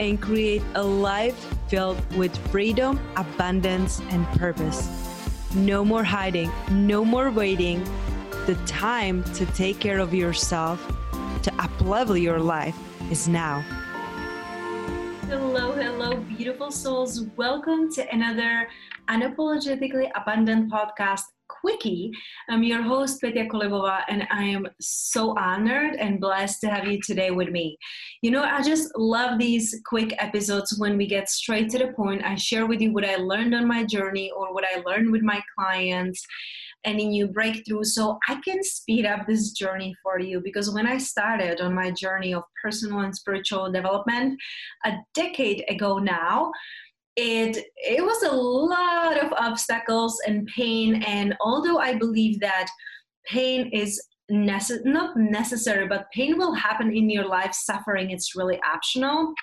and create a life filled with freedom, abundance, and purpose. No more hiding, no more waiting. The time to take care of yourself, to uplevel your life, is now. Hello, hello, beautiful souls. Welcome to another Unapologetically Abundant podcast Quickie. I'm your host, Petya Kolibova, and I am so honored and blessed to have you today with me. You know, I just love these quick episodes when we get straight to the point. I share with you what I learned on my journey or what I learned with my clients any new breakthrough so I can speed up this journey for you because when I started on my journey of personal and spiritual development a decade ago now, it it was a lot of obstacles and pain and although i believe that pain is not necessary but pain will happen in your life. Suffering it's really optional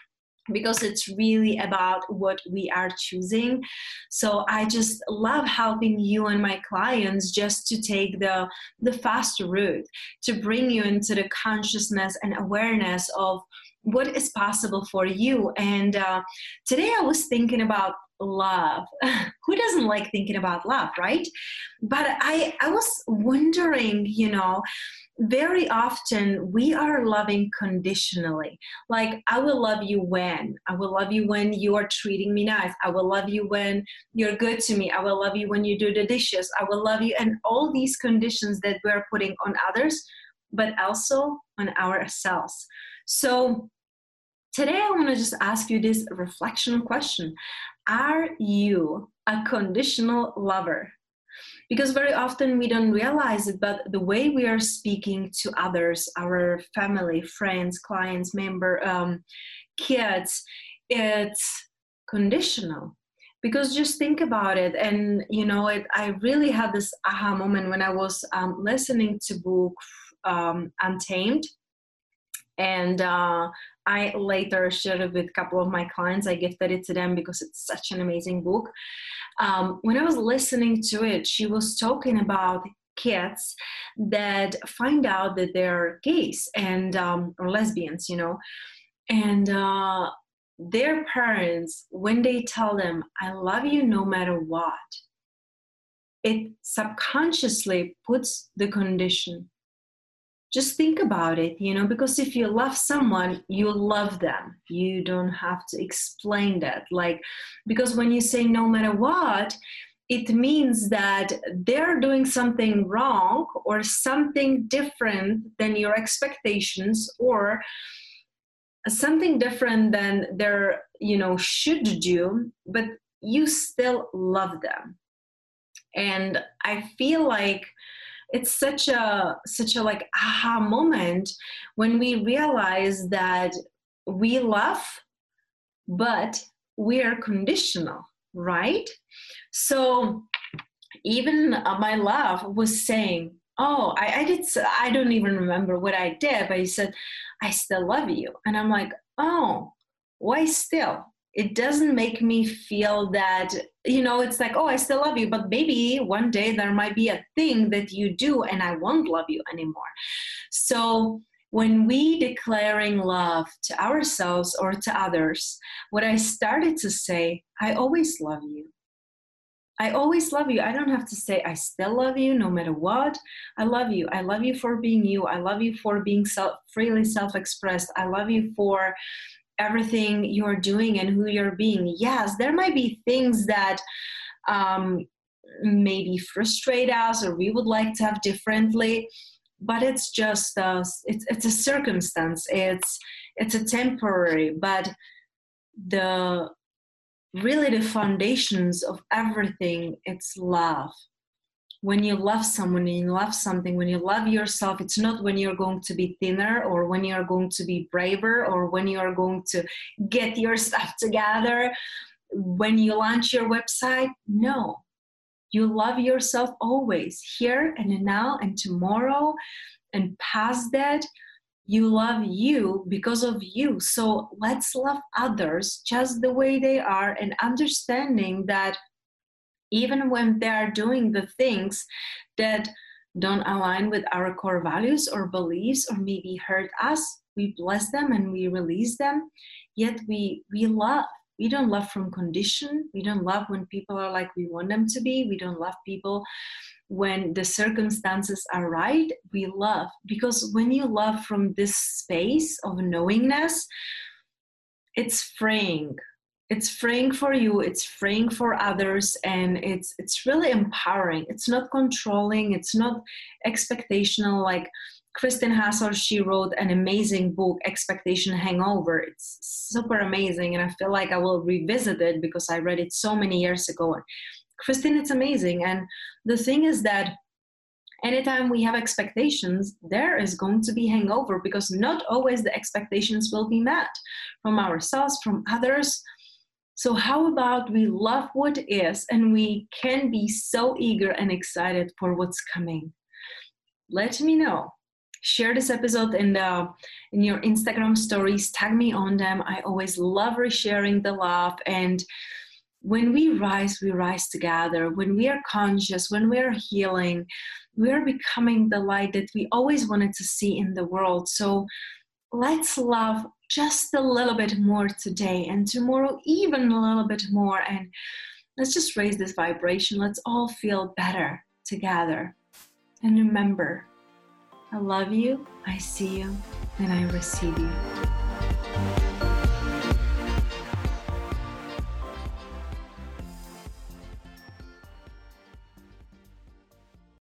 because it's really about what we are choosing so i just love helping you and my clients just to take the the fast route to bring you into the consciousness and awareness of what is possible for you. And uh, today I was thinking about love. Who doesn't like thinking about love, right? But I, I was wondering, you know, very often we are loving conditionally. Like, I will love you when. I will love you when you are treating me nice. I will love you when you're good to me. I will love you when you do the dishes. I will love you. And all these conditions that we're putting on others, but also on ourselves. So, Today, I want to just ask you this reflection question Are you a conditional lover? Because very often we don't realize it, but the way we are speaking to others, our family, friends, clients, member, um, kids, it's conditional. Because just think about it and you know it, i really had this aha moment when i was um, listening to book um, untamed. And uh, I later shared it with a couple of my clients. I gifted it to them because it's such an amazing book. Um, when I was listening to it, she was talking about kids that find out that they're gays and um, or lesbians, you know, and uh, their parents when they tell them, "I love you no matter what," it subconsciously puts the condition just think about it you know because if you love someone you love them. You don't have to explain that. Like because when you say no matter what it means that they're doing something wrong or something different than your expectations or something different than they're you know should do but you still love them. And i feel like it's such a such a like aha moment when we realize that we love but we are conditional right? So even uh, my love was saying oh I, I did i don't even remember what i did but he said i still love you and i'm like oh why still it doesn't make me feel that you know it's like oh i still love you but maybe one day there might be a thing that you do and i won't love you anymore so when we declaring love to ourselves or to others what i started to say i always love you I always love you. I don't have to say, I still love you no matter what. I love you. I love you for being you. I love you for being self, freely self expressed. I love you for everything you're doing and who you're being. Yes, there might be things that um, maybe frustrate us or we would like to have differently but it's just a, it's, it's a circumstance it's it's a temporary but the really the foundations of everything it's love when you love someone and you love something when you love yourself it's not when you're going to be thinner or when you're going to be braver or when you're going to get your stuff together. When you launch your website no. You love yourself always here and now and tomorrow and past that. You love you because of you. So let's love others just the way they are and understanding that even when they are doing the things that don't align with our core values or beliefs or maybe hurt us we bless them and we release them. Yet we we love we don't love from condition. We don't love when people are like we want them to be. We don't love people when the circumstances are right. We love because when you love from this space of knowingness it's freeing it's freeing for you it's freeing for others and it's it's really empowering it's not controlling it's not expectational like Kristin Hassler she wrote an amazing book, Expectation Hangover. It's super amazing, and I feel like I will revisit it because I read it so many years ago. Kristin, it's amazing. And the thing is that anytime we have expectations, there is going to be hangover because not always the expectations will be met from ourselves, from others. So, how about we love what is and we can be so eager and excited for what's coming? Let me know. Share this episode in the in your instagram stories. Tag me on them. I always love resharing the love. And when we rise we rise together. When we are conscious when we are healing we are becoming the light that we always wanted to see in the world. So let's love just a little bit more today and tomorrow even a little bit more. And let's just raise this vibration. Let's all feel better together. And remember I love you, I see you, and I receive you.